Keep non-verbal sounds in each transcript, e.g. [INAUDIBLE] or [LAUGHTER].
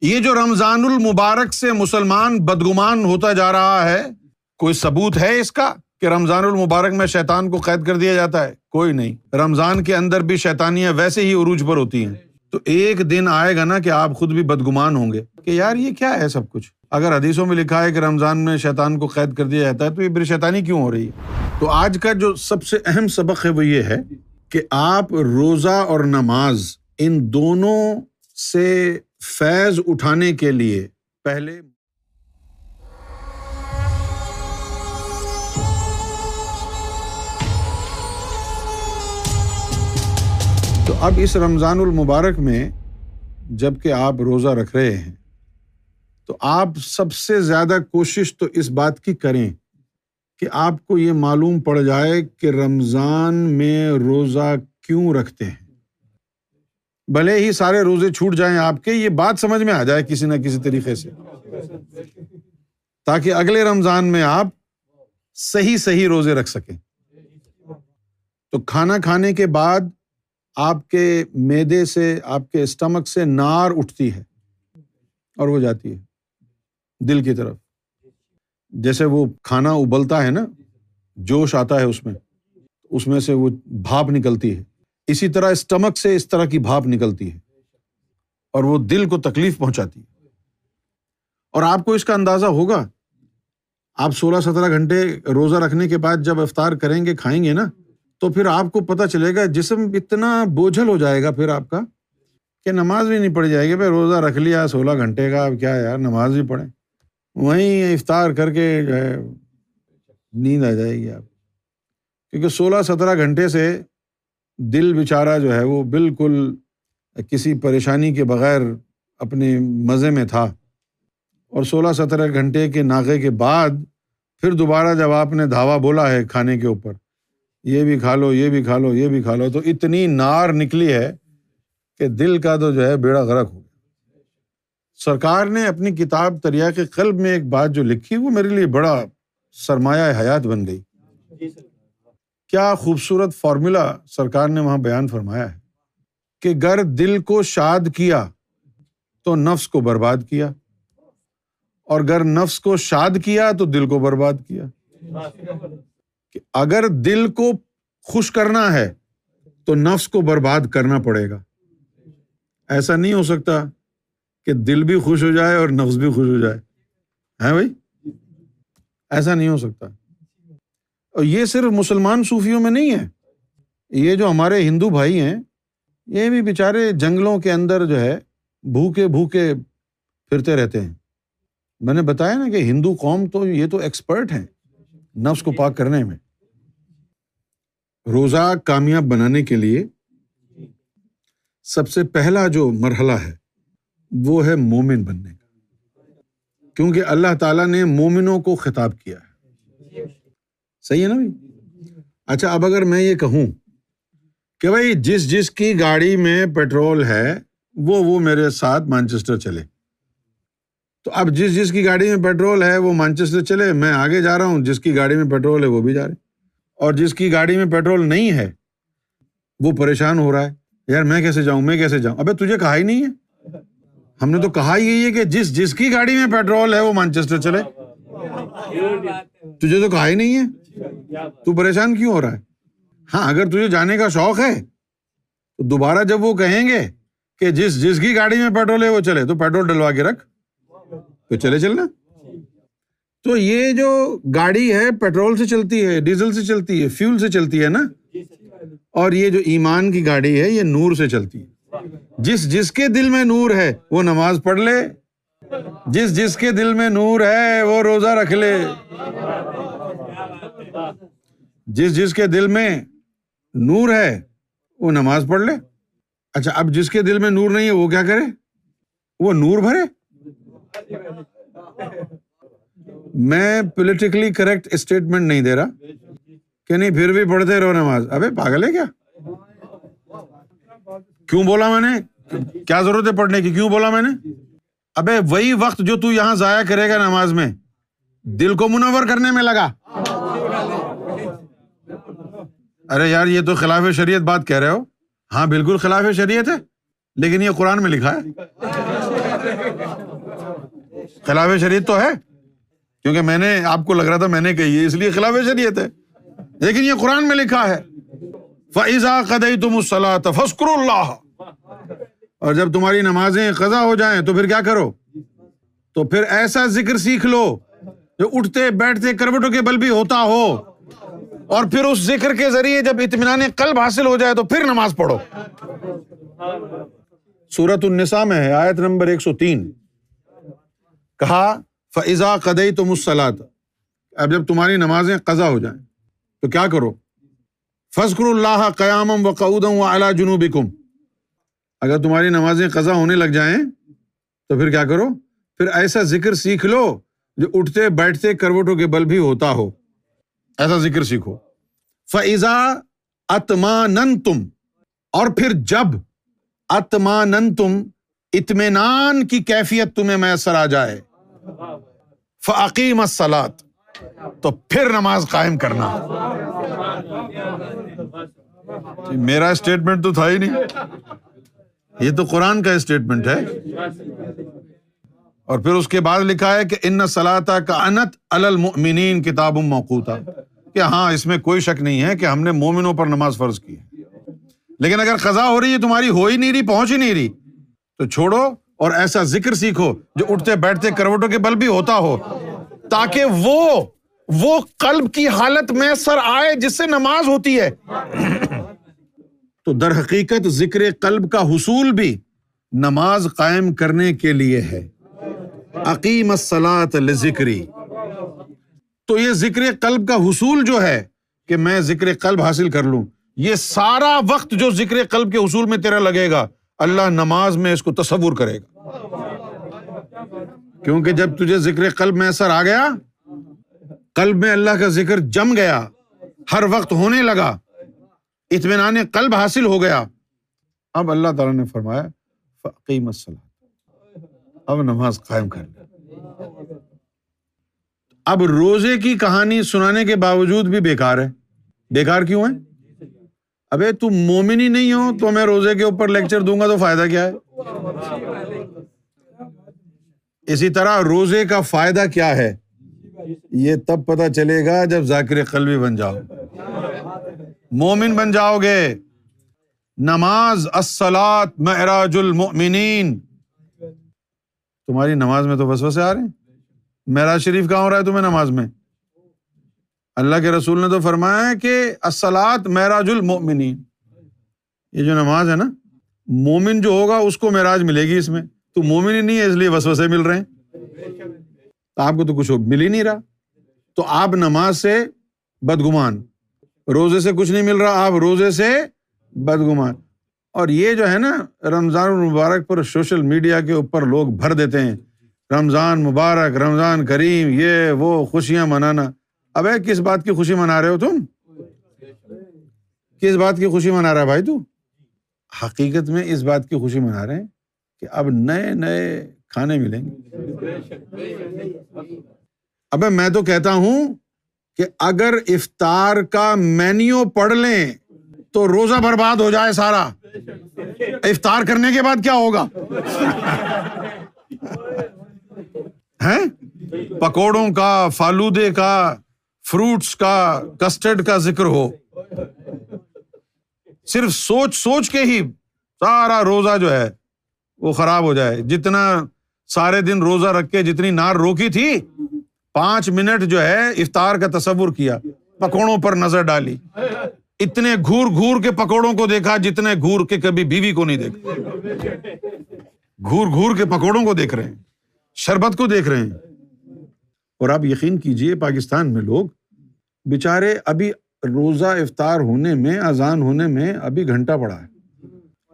یہ جو رمضان المبارک سے مسلمان بدگمان ہوتا جا رہا ہے، کوئی ثبوت ہے اس کا کہ رمضان المبارک میں شیطان کو قید کر دیا جاتا ہے؟ کوئی نہیں۔ رمضان کے اندر بھی شیطانیاں ویسے ہی عروج پر ہوتی ہیں۔ تو ایک دن آئے گا نا کہ آپ خود بھی بدگمان ہوں گے کہ یار یہ کیا ہے سب کچھ؟ اگر حدیثوں میں لکھا ہے کہ رمضان میں شیطان کو قید کر دیا جاتا ہے تو یہ بر شیطانی کیوں ہو رہی ہے؟ تو آج کا جو سب سے اہم سبق ہے وہ یہ ہے کہ آپ روزہ اور نماز ان دونوں سے فیض اٹھانے کے لیے پہلے تو اب اس رمضان المبارک میں جبکہ آپ روزہ رکھ رہے ہیں، تو آپ سب سے زیادہ کوشش تو اس بات کی کریں کہ آپ کو یہ معلوم پڑ جائے کہ رمضان میں روزہ کیوں رکھتے ہیں۔ بھلے ہی سارے روزے چھوٹ جائیں آپ کے، یہ بات سمجھ میں آ جائے کسی نہ کسی طریقے سے۔ تاکہ اگلے رمضان میں آپ صحیح صحیح روزے رکھ سکیں۔ تو کھانا کھانے کے بعد آپ کے میدے سے، آپ کے اسٹمک سے نار اٹھتی ہے اور وہ جاتی ہے دل کی طرف۔ جیسے وہ کھانا ابلتا ہے نا، جوش آتا ہے اس میں اس میں سے وہ بھاپ نکلتی ہے۔ اسی طرح اسٹمک سے اس طرح کی بھاپ نکلتی ہے اور وہ دل کو تکلیف پہنچاتی ہے۔ اور آپ کو اس کا اندازہ ہوگا۔ آپ سولہ سترہ گھنٹے روزہ رکھنے کے بعد جب افطار کریں گے، کھائیں گے نا، تو پھر آپ کو پتہ چلے گا جسم اتنا بوجھل ہو جائے گا پھر آپ کا کہ نماز بھی نہیں پڑ جائے گی۔ بھائی روزہ رکھ لیا سولہ گھنٹے کا، اب کیا یار، نماز بھی پڑھیں۔ وہیں افطار کر کے جو ہے، نیند آ جائے گی آپ۔ کیونکہ سولہ سترہ گھنٹے سے دل بیچارہ جو ہے وہ بالکل کسی پریشانی کے بغیر اپنے مزے میں تھا۔ اور سولہ سترہ گھنٹے کے ناغے کے بعد پھر دوبارہ جب آپ نے دھاوا بولا ہے کھانے کے اوپر، یہ بھی کھا لو، یہ بھی کھا لو، یہ بھی کھا لو، تو اتنی نار نکلی ہے کہ دل کا تو جو ہے بیڑا غرق ہو گیا۔ سرکار نے اپنی کتاب دریا کے قلب میں ایک بات جو لکھی، وہ میرے لیے بڑا سرمایہ حیات بن گئی۔ جی کیا خوبصورت فارمولا سرکار نے وہاں بیان فرمایا ہے کہ گر دل کو شاد کیا تو نفس کو برباد کیا اور گر نفس کو شاد کیا تو دل کو برباد کیا کہ اگر دل کو خوش کرنا ہے تو نفس کو برباد کرنا پڑے گا ایسا نہیں ہو سکتا کہ دل بھی خوش ہو جائے اور نفس بھی خوش ہو جائے۔ ہے بھائی؟ ایسا نہیں ہو سکتا۔ اور یہ صرف مسلمان صوفیوں میں نہیں ہے۔ یہ جو ہمارے ہندو بھائی ہیں، یہ بھی بیچارے جنگلوں کے اندر جو ہے، بھوکے بھوکے پھرتے رہتے ہیں۔ میں نے بتایا نا کہ ہندو قوم تو یہ تو ایکسپرٹ ہیں نفس کو پاک کرنے میں۔ روزہ کامیاب بنانے کے لیے سب سے پہلا جو مرحلہ ہے، وہ ہے مومن بننے کا۔ کیونکہ اللہ تعالیٰ نے مومنوں کو خطاب کیا ہے۔ صحیح ہے نا بھائی؟ اچھا اب اگر میں یہ کہوں کہ بھائی جس جس کی گاڑی میں پیٹرول ہے، وہ وہ میرے ساتھ مانچسٹر چلے۔ تو اب جس جس کی گاڑی میں پیٹرول ہے، وہ مانچسٹر چلے، میں آگے جا رہا ہوں، جس کی گاڑی میں پیٹرول ہے، وہ بھی جا رہے۔ اور جس کی گاڑی میں پیٹرول نہیں ہے، وہ پریشان ہو رہا ہے۔ یار، میں کیسے جاؤں، میں کیسے جاؤں؟ ابھی تجھے کہا ہی نہیں ہے۔ ہم نے تو کہا ہی یہی ہے کہ جس جس کی گاڑی میں پیٹرول ہے، وہ مانچسٹر چلے۔ تجھے تو کہا ہی نہیں ہے۔ تو پریشان کیوں ہو رہا ہے؟ ہاں اگر تجھے جانے کا شوق ہے، تو دوبارہ جب وہ کہیں گے کہ جس جس کی گاڑی میں پیٹرول ہے، وہ چلے، تو پیٹرول ڈلوا کے رکھ۔ تو چلے چلنا۔ تو یہ جو گاڑی ہے، پیٹرول سے چلتی ہے، ڈیزل سے چلتی ہے، فیول سے چلتی ہے نا؟ اور یہ جو ایمان کی گاڑی ہے، یہ نور سے چلتی ہے۔ جس جس کے دل میں نور ہے، وہ نماز پڑھ لے۔ جس جس کے دل میں نور ہے، وہ روزہ رکھ لے۔ جس جس کے دل میں نور ہے، وہ نماز پڑھ لے۔ اچھا اب جس کے دل میں نور نہیں ہے، وہ کیا کرے؟ وہ نور بھرے۔ میں پولیٹیکلی کریکٹ اسٹیٹمنٹ نہیں دے رہا۔ کہ نہیں، پھر بھی پڑھتے رہو نماز۔ ابھی پاگل ہے کیا؟ کیوں بولا میں نے؟ کیا ضرورت ہے پڑھنے کی؟ کیوں بولا میں نے؟ ابے، وہی وقت جو تو یہاں ضائع کرے گا نماز میں، دل کو منور کرنے میں لگا۔ ارے یار، یہ تو خلاف شریعت بات کہہ رہے ہو۔ ہاں بالکل خلاف شریعت ہے، لیکن یہ قرآن میں لکھا ہے۔ خلاف شریعت تو ہے، کیونکہ میں نے آپ کو لگ رہا تھا، میں نے کہی ہے، اس لیے خلاف شریعت ہے۔ لیکن یہ قرآن میں لکھا ہے۔ فضا قدئی تم فسکر اللہ اور جب تمہاری نمازیں قزا ہو جائیں، تو پھر کیا کرو؟ تو پھر ایسا ذکر سیکھ لو جو اٹھتے، بیٹھتے، کروٹوں کے بل بھی ہوتا ہو۔ اور پھر اس ذکر کے ذریعے جب اطمینان قلب حاصل ہو جائے تو پھر نماز پڑھو۔ سورت النساء میں ہے، آیت نمبر ایک سو تین۔ کہا فضا قدئی تو مسلات اب جب تمہاری نمازیں قزا ہو جائیں، تو کیا کرو؟ فضکر اللہ قیام و قعودم و اعلیٰ جنوب کم اگر تمہاری نمازیں قزا ہونے لگ جائیں، تو پھر کیا کرو؟ پھر ایسا ذکر سیکھ لو جو اٹھتے، بیٹھتے، کروٹوں کے بل بھی ہوتا ہو۔ ایسا ذکر سیکھو۔ فضا اتمان تم اور پھر جب اتمان تم اطمینان کی کیفیت تمہیں میسر آ جائے فعقیم السلات تو پھر نماز قائم کرنا۔ جی، میرا اسٹیٹمنٹ تو تھا ہی نہیں۔ یہ تو قرآن کا اسٹیٹمنٹ ہے۔ اور پھر اس کے بعد لکھا ہے کہ ان سلاتا کا انت المؤمنین کتاب موقوتا۔ کہ ہاں اس میں کوئی شک نہیں ہے کہ ہم نے مومنوں پر نماز فرض کی لیکن اگر قزا ہو رہی ہے، تمہاری ہو ہی نہیں رہی، پہنچ ہی نہیں رہی، تو چھوڑو اور ایسا ذکر سیکھو جو اٹھتے بیٹھتے کروٹوں کے بل بھی ہوتا ہو، تاکہ وہ وہ قلب کی حالت میں سر آئے جس سے نماز ہوتی ہے۔ [COUGHS] تو در حقیقت ذکر قلب کا حصول بھی نماز قائم کرنے کے لیے ہے۔ عقیم السلاط ذکری تو یہ ذکر قلب کا حصول جو ہے کہ میں ذکر قلب حاصل کر لوں، یہ سارا وقت جو ذکر قلب کے حصول میں تیرا لگے گا، اللہ نماز میں اس کو تصور کرے گا۔ کیونکہ جب تجھے ذکر قلب میں اثر آ گیا، قلب میں اللہ کا ذکر جم گیا، ہر وقت ہونے لگا، اطمینان قلب حاصل ہو گیا۔ اب اللہ تعالیٰ نے فرمایا فقیم السلام اب نماز قائم کر لیا اب روزے کی کہانی سنانے کے باوجود بھی بیکار ہے۔ بیکار کیوں ہے؟ ابے تم مومن ہی نہیں ہو تو میں روزے کے اوپر لیکچر دوں گا تو فائدہ کیا ہے؟ اسی طرح روزے کا فائدہ کیا ہے؟ یہ تب پتا چلے گا جب ذاکر قلبی بن جاؤ۔ مومن بن جاؤ گے۔ نماز السلاط معراج المؤمنین۔ تمہاری نماز میں تو بس بس آ رہے ہیں؟ معراج شریف کہاں ہو رہا ہے تمہیں نماز میں؟ اللہ کے رسول نے تو فرمایا ہے کہ السلاط معراج المؤمنین۔ یہ جو نماز ہے نا، مومن جو ہوگا اس کو معراج ملے گی اس میں۔ تو مومن ہی نہیں ہے، اس لیے بس بسے مل رہے ہیں۔ تو آپ کو تو کچھ مل ہی نہیں رہا۔ تو آپ نماز سے بدگمان۔ روزے سے کچھ نہیں مل رہا، آپ روزے سے بدگمان۔ اور یہ جو ہے نا، رمضان المبارک پر سوشل میڈیا کے اوپر لوگ بھر دیتے ہیں۔ رمضان مبارک، رمضان کریم، یہ، وہ، خوشیاں منانا۔ اب کس بات کی خوشی منا رہے ہو تم؟ کس بات کی خوشی منا رہا ہے بھائی تو؟ حقیقت میں اس بات کی خوشی منا رہے ہیں کہ اب نئے نئے کھانے ملیں گے۔ اب میں تو کہتا ہوں کہ اگر افطار کا مینیو پڑھ لیں تو روزہ برباد ہو جائے سارا۔ افطار کرنے کے بعد کیا ہوگا؟ ہے پکوڑوں کا، فالودے کا، فروٹس کا، کسٹرڈ کا ذکر ہو۔ صرف سوچ سوچ کے ہی سارا روزہ جو ہے وہ خراب ہو جائے۔ جتنا سارے دن روزہ رکھ کے جتنی نار روکی تھی، پانچ منٹ جو ہے افطار کا تصور کیا۔ پکوڑوں پر نظر ڈالی۔ اتنے گور گور کے پکوڑوں کو دیکھا جتنے گور کے کبھی بیوی کو نہیں دیکھا۔ گور گور کے پکوڑوں کو دیکھ رہے ہیں۔ شربت کو دیکھ رہے ہیں۔ اور آپ یقین کیجیے پاکستان میں لوگ بےچارے ابھی روزہ افطار ہونے میں اذان ہونے میں ابھی گھنٹہ پڑا ہے۔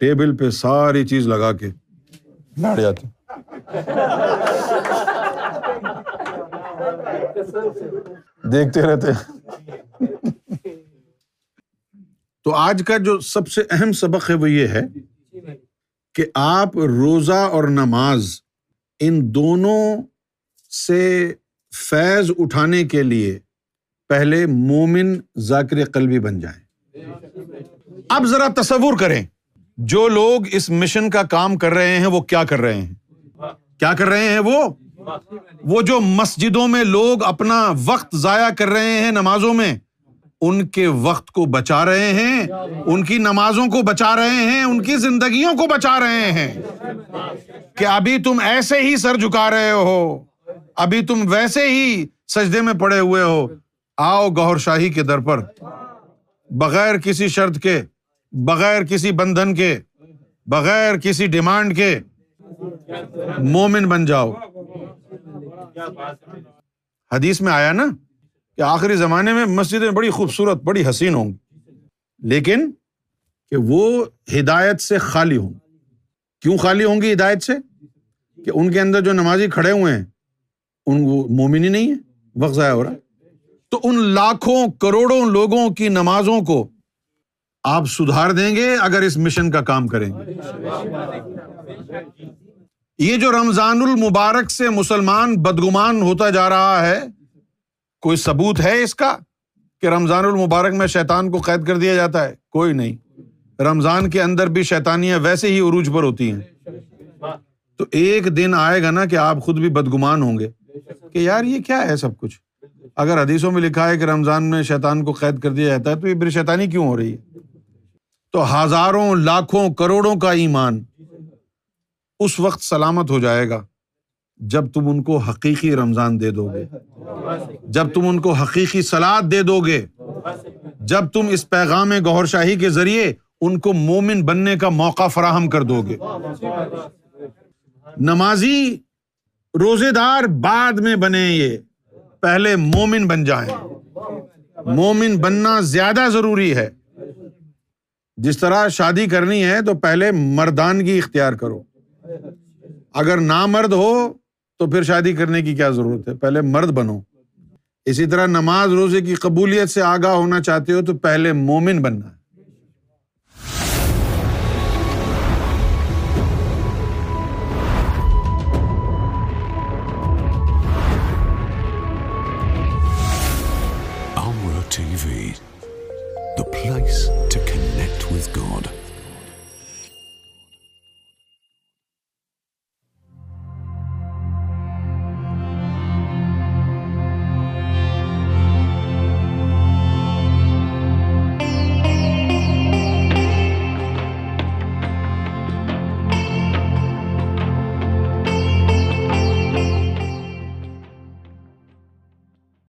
ٹیبل پہ ساری چیز لگا کے۔ بیٹھ جاتے دیکھتے رہتے۔ تو آج کا جو سب سے اہم سبق ہے وہ یہ ہے کہ آپ روزہ اور نماز ان دونوں سے فیض اٹھانے کے لیے پہلے مومن ذاکر قلبی بن جائیں۔ اب ذرا تصور کریں، جو لوگ اس مشن کا کام کر رہے ہیں، وہ کیا کر رہے ہیں؟ کیا کر رہے ہیں وہ؟ وہ جو مسجدوں میں لوگ اپنا وقت ضائع کر رہے ہیں نمازوں میں ان کے وقت کو بچا رہے ہیں، ان کی نمازوں کو بچا رہے ہیں، ان کی زندگیوں کو بچا رہے ہیں۔ کہ ابھی تم ایسے ہی سر جھکا رہے ہو، ابھی تم ویسے ہی سجدے میں پڑے ہوئے ہو۔ آؤ گور شاہی کے در پر۔ بغیر کسی شرط کے، بغیر کسی بندھن کے، بغیر کسی ڈیمانڈ کے مومن بن جاؤ۔ حدیث میں آیا نا؟ کہ آخری زمانے میں مسجدیں بڑی خوبصورت، بڑی حسین ہوں گی۔ لیکن کہ وہ ہدایت سے خالی ہوں۔ گی کیوں خالی ہوں گی ہدایت سے؟ کہ ان کے اندر جو نمازی کھڑے ہوئے ہیں، ان وہ مومن ہی نہیں ہے وقت ضائع ہو رہا تو ان لاکھوں، کروڑوں لوگوں کی نمازوں کو آپ سدھار دیں گے اگر اس مشن کا کام کریں گے۔ یہ جو رمضان المبارک سے مسلمان بدگمان ہوتا جا رہا ہے کوئی ثبوت ہے اس کا کہ رمضان المبارک میں شیطان کو قید کر دیا جاتا ہے؟ کوئی نہیں۔ رمضان کے اندر بھی شیطانیاں ویسے ہی عروج پر ہوتی ہیں۔ تو ایک دن آئے گا نا کہ آپ خود بھی بدگمان ہوں گے۔ کہ یار یہ کیا ہے سب کچھ؟ اگر حدیثوں میں لکھا ہے کہ رمضان میں شیطان کو قید کر دیا جاتا ہے تو یہ پھر شیطانی کیوں ہو رہی ہے؟ تو ہزاروں، لاکھوں، کروڑوں کا ایمان اس وقت سلامت ہو جائے گا۔ جب تم ان کو حقیقی رمضان دے دو گے جب تم ان کو حقیقی سلاد دے دو گے جب تم اس پیغام گور شاہی کے ذریعے ان کو مومن بننے کا موقع فراہم کر دو گے نمازی روزے دار بعد میں بنے یہ پہلے مومن بن جائیں۔ مومن بننا زیادہ ضروری ہے۔ جس طرح شادی کرنی ہے تو پہلے مردانگی اختیار کرو۔ اگر نامرد ہو تو پھر شادی کرنے کی کیا ضرورت ہے؟ پہلے مرد بنو۔ اسی طرح نماز روزے کی قبولیت سے آگاہ ہونا چاہتے ہو تو پہلے مومن بننا۔ ہے